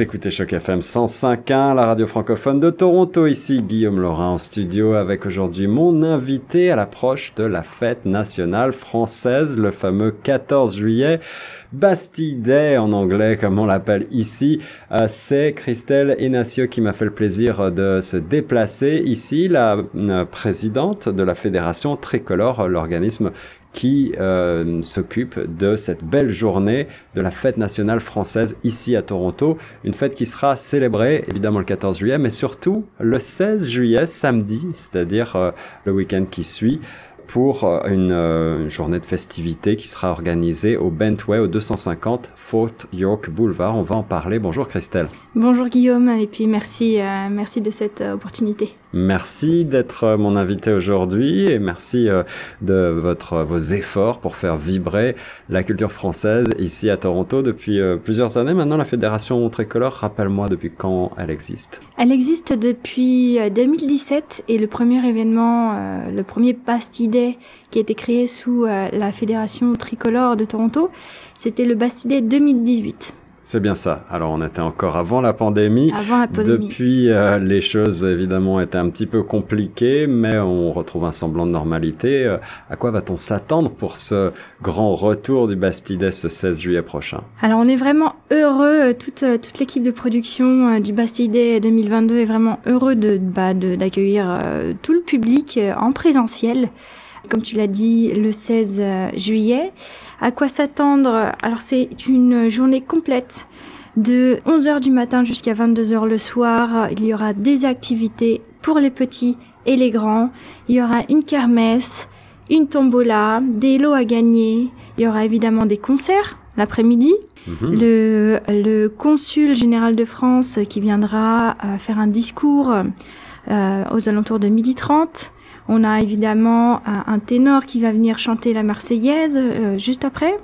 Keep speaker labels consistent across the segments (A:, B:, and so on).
A: Écoutez Choc FM 105.1, la radio francophone de Toronto. Ici Guillaume Laurin en studio avec aujourd'hui mon invité à l'approche de la fête nationale française, le fameux 14 juillet. Bastille Day en anglais, comme on l'appelle ici. Euh, c'est Christelle Enacio qui m'a fait le plaisir de se déplacer ici, la euh, présidente de la fédération Tricolore, l'organisme qui euh, s'occupe de cette belle journée de la fête nationale française ici à Toronto. Une fête qui sera célébrée évidemment le 14 juillet, mais surtout le 16 juillet, samedi, c'est-à-dire euh, le week-end qui suit pour euh, une, euh, une, journée de festivité qui sera organisée au Bentway au 250 Fort York Boulevard. On va en parler. Bonjour Christelle.
B: Bonjour Guillaume et puis merci, euh, merci de cette opportunité.
A: Merci d'être mon invité aujourd'hui et merci de votre, vos efforts pour faire vibrer la culture française ici à Toronto depuis plusieurs années. Maintenant, la Fédération Tricolore, rappelle-moi depuis quand elle existe?
B: Elle existe depuis 2017 et le premier événement, le premier Bastille Qui a été créé sous la Fédération Tricolore de Toronto, c'était le Bastille Day 2018.
A: C'est bien ça. Alors on était encore avant la pandémie.
B: Avant la pandémie.
A: Depuis, euh, les choses évidemment étaient un petit peu compliquées, mais on retrouve un semblant de normalité. Euh, à quoi va-t-on s'attendre pour ce grand retour du Bastide ce 16 juillet prochain?
B: Alors on est vraiment heureux, toute, toute l'équipe de production euh, du Bastide 2022 est vraiment heureux de bah, d'accueillir euh, tout le public en présentiel comme tu l'as dit, le 16 juillet. À quoi s'attendre? Alors c'est une journée complète de 11h du matin jusqu'à 22h le soir. Il y aura des activités pour les petits et les grands. Il y aura une kermesse, une tombola, des lots à gagner. Il y aura évidemment des concerts l'après-midi. Mmh. Le, le consul général de France qui viendra euh, faire un discours euh, aux alentours de midi 30. On a évidemment un, un, ténor qui va venir chanter la Marseillaise euh, juste après.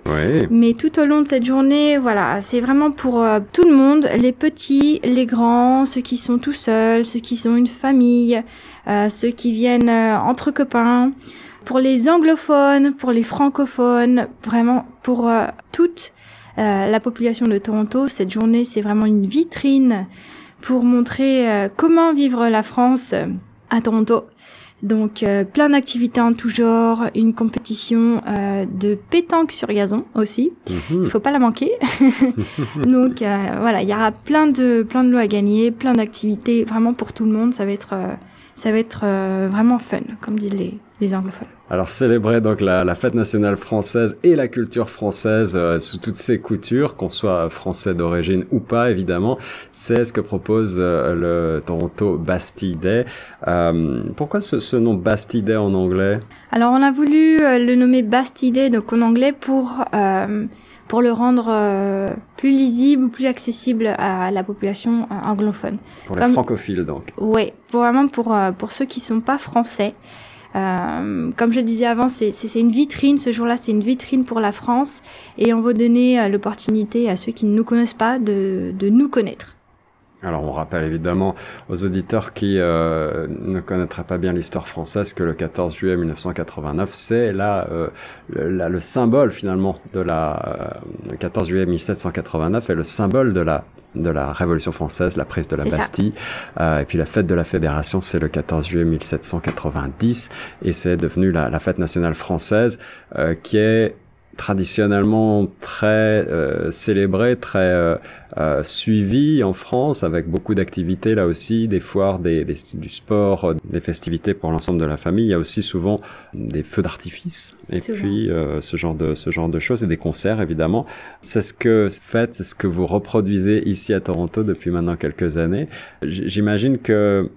B: Mais tout au long de cette journée, voilà, c'est vraiment pour euh, tout le monde, les petits, les grands, ceux qui sont tout seuls, ceux qui sont une famille, euh, ceux qui viennent euh, entre copains. Pour les anglophones, pour les francophones, vraiment pour euh, toute la population de Toronto, cette journée, c'est vraiment une vitrine pour montrer comment vivre la France à Toronto. Donc euh, plein d'activités en tout genre, une compétition euh, de pétanque sur gazon aussi. Il mmh. faut pas la manquer. Donc euh, voilà, il y aura plein de plein de lots à gagner, plein d'activités vraiment pour tout le monde. Ça va être ça va être vraiment fun, comme disent les les anglophones.
A: Alors célébrer donc la, la, fête nationale française et la culture française euh, sous toutes ses coutures, qu'on soit français d'origine ou pas évidemment, c'est ce que propose euh, le Toronto Bastille Day. Euh, pourquoi ce, ce, nom Bastille Day en anglais?
B: Alors on a voulu le nommer Bastille Day donc en anglais pour pour le rendre euh, plus lisible, plus accessible à la population euh, anglophone.
A: Pour les francophiles donc.
B: Oui, vraiment pour euh, pour ceux qui sont pas français. Euh, comme je le disais avant, c'est une vitrine. Ce jour-là, c'est une vitrine pour la France, et on veut donner euh, l'opportunité à ceux qui ne nous connaissent pas de, de nous connaître.
A: Alors on rappelle évidemment aux auditeurs qui euh, ne connaîtraient pas bien l'histoire française que le 14 juillet 1989, c'est là euh, le, symbole finalement de la euh, le 14 juillet 1789 est le symbole de la de la Révolution française, la prise de la Bastille. Euh, et puis la fête de la Fédération, c'est le 14 juillet 1790 et c'est devenu la, la, fête nationale française euh, qui est traditionnellement très euh, célébré, très euh, euh, suivi en France, avec beaucoup d'activités là aussi, des foires, des, des, du sport, euh, des festivités pour l'ensemble de la famille. Il y a aussi souvent des feux d'artifice et souvent. puis euh, ce genre de ce genre de choses et des concerts évidemment. C'est ce que faites, c'est ce que vous reproduisez ici à Toronto depuis maintenant quelques années. J'imagine que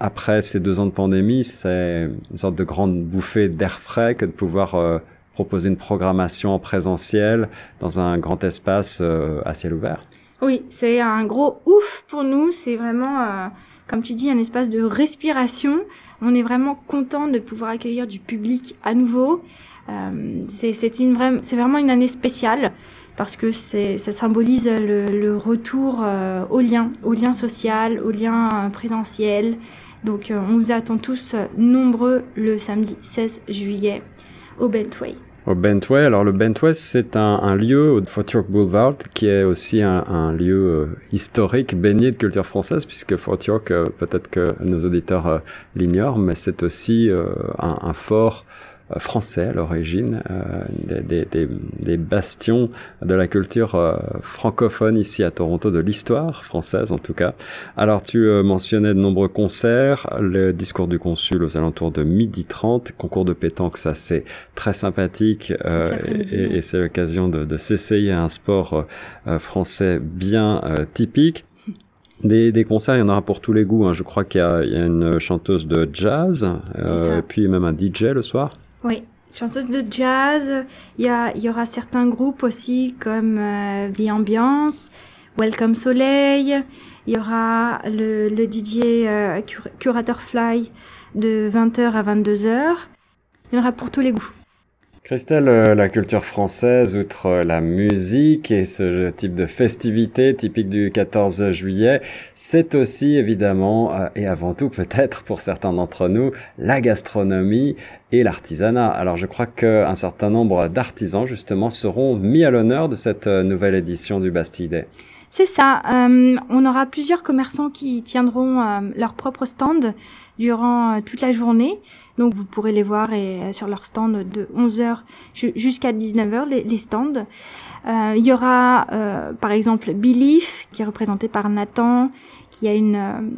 A: après ces deux ans de pandémie, c'est une sorte de grande bouffée d'air frais que de pouvoir euh, proposer une programmation en présentiel dans un grand espace euh, à ciel ouvert?
B: Oui, c'est un gros ouf pour nous. C'est vraiment, euh, comme tu dis, un espace de respiration. On est vraiment content de pouvoir accueillir du public à nouveau. Euh, c'est vraiment une année spéciale parce que ça symbolise le, retour au lien, au lien social, au lien présentiel. Donc on vous attend tous nombreux le samedi 16 juillet au Bentway
A: au Bentway. Alors le Bentway, c'est un, lieu au Fort York Boulevard qui est aussi un, lieu euh, historique baigné de culture française, puisque Fort York, euh, peut-être que nos auditeurs euh, l'ignorent, mais c'est aussi un, un, fort français à l'origine, euh, des, des, des, bastions de la culture euh, francophone ici à Toronto, de l'histoire française en tout cas. Alors tu mentionnais de nombreux concerts, le discours du consul aux alentours de midi 30, concours de pétanque, ça c'est très sympathique et, et c'est l'occasion de, de s'essayer à un sport français bien typique. Des, des, concerts, il y en aura pour tous les goûts. Hein. Je crois qu'il y, y, a une chanteuse de jazz, euh, puis même un DJ le soir.
B: Oui, chanteuse de jazz. Il y, aura certains groupes aussi comme euh, The Ambiance, Welcome Soleil. Il y aura le, le DJ euh, Curator Fly de 20h à 22h. Il y en aura pour tous les goûts.
A: Christelle, euh, la culture française, outre euh, la musique et ce type de festivité typique du 14 juillet, c'est aussi évidemment, euh, et avant tout peut-être pour certains d'entre nous, la gastronomie et l'artisanat. Alors je crois qu'un certain nombre d'artisans justement seront mis à l'honneur de cette nouvelle édition du Bastille Day.
B: C'est ça. Euh, on aura plusieurs commerçants qui tiendront euh, leur propre stand durant euh, toute la journée. Donc vous pourrez les voir et, sur leur stand de 11h jusqu'à 19h, les, les stands. il y aura par exemple Belief qui est représenté par Nathan, qui a une,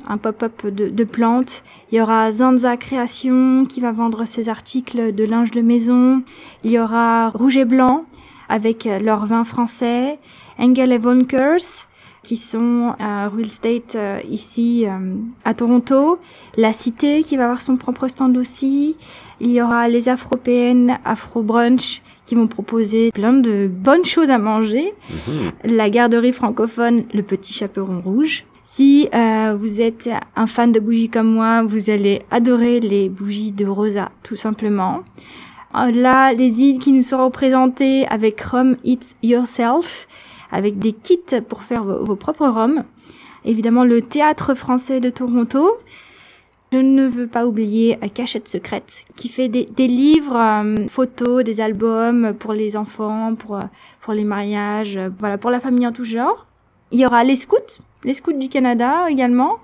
B: un pop-up de, de, plantes. Il y aura Zanza Création qui va vendre ses articles de linge de maison. Il y aura Rouge et Blanc avec leur vin français. Engel et Vonkers, qui sont à Real Estate euh, ici euh, à Toronto. La Cité qui va avoir son propre stand aussi. Il y aura les Afropéennes, Afro Brunch qui vont proposer plein de bonnes choses à manger. Mhm. La garderie francophone, le Petit Chaperon Rouge. Si euh, vous êtes un fan de bougies comme moi, vous allez adorer les bougies de Rosa, tout simplement. Là, les îles qui nous seront présentées avec Rum It Yourself, avec des kits pour faire vos, propres rhums. Évidemment, le théâtre français de Toronto. Je ne veux pas oublier Cachette Secrète, qui fait des, livres, euh, photos, des albums pour les enfants, pour, pour les mariages, voilà, pour la famille en tout genre. Il y aura les scouts, les scouts du Canada également.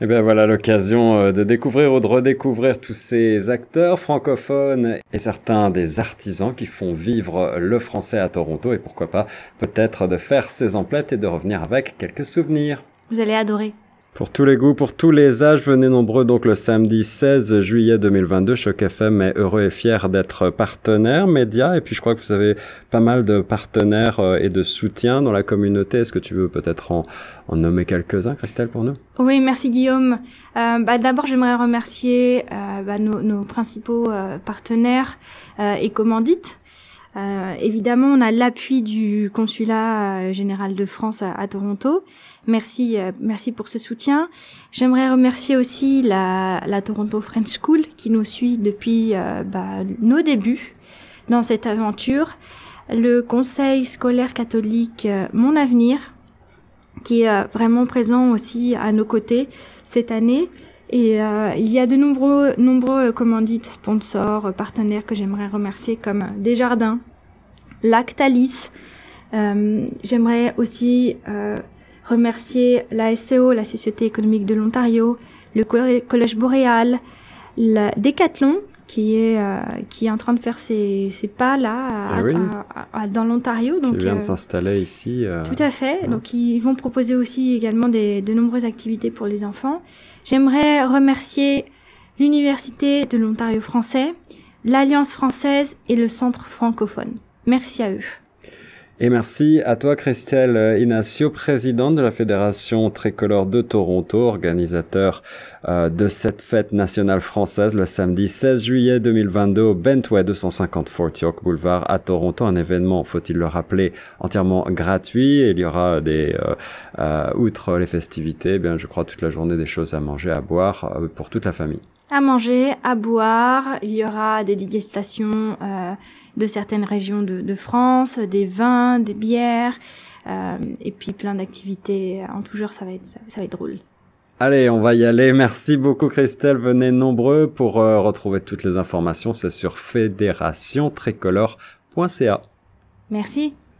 A: Et eh bien voilà l'occasion euh, de découvrir ou de redécouvrir tous ces acteurs francophones et certains des artisans qui font vivre le français à Toronto et pourquoi pas peut-être de faire ces emplettes et de revenir avec quelques souvenirs.
B: Vous allez adorer.
A: Pour tous les goûts, pour tous les âges, venez nombreux donc le samedi 16 juillet 2022. Choc FM est heureux et fier d'être partenaire média. Et puis je crois que vous avez pas mal de partenaires euh, et de soutien dans la communauté. Est-ce que tu veux peut-être en, nommer quelques-uns, Christelle, pour nous?
B: Oui, merci Guillaume. Euh, bah, D'abord, j'aimerais remercier euh, bah, nos, principaux partenaires et commandites. Euh, évidemment, on a l'appui du consulat général de France à, Toronto, Merci, euh, merci pour ce soutien. J'aimerais remercier aussi la, Toronto French School qui nous suit depuis euh, bah, nos débuts dans cette aventure. Le Conseil scolaire catholique euh, Mon Avenir qui est vraiment présent aussi à nos côtés cette année. Et il y a de nombreux, nombreux commandites, sponsors, partenaires que j'aimerais remercier comme Desjardins, Lactalis. j'aimerais aussi remercier la SEO, la Société économique de l'Ontario, le Collège Boréal, le Decathlon, qui est euh, qui est en train de faire ses, ses pas là ah dans l'Ontario
A: donc qui vient de euh, s'installer ici
B: euh, tout à fait. donc ils vont proposer aussi également des, de nombreuses activités pour les enfants. J'aimerais remercier l'université de l'Ontario français l'Alliance française et le Centre francophone. Merci à eux
A: et merci à toi, Christelle Inacio, présidente de la Fédération tricolore de Toronto, organisateur euh, de cette fête nationale française le samedi 16 juillet 2022 au Bentway 250 Fort York Boulevard à Toronto. Un événement, faut-il le rappeler, entièrement gratuit. Il y aura des, euh, euh, outre les festivités, eh bien, je crois toute la journée des choses à manger, à boire pour toute la famille
B: à manger, à boire. Il y aura des dégustations de certaines régions de, France, des vins, des bières, et puis plein d'activités en tout genre. Ça va être, ça va être drôle.
A: Allez, on va y aller. Merci beaucoup Christelle. Venez nombreux pour retrouver toutes les informations. C'est sur fédérationtricolore.ca.
B: Merci.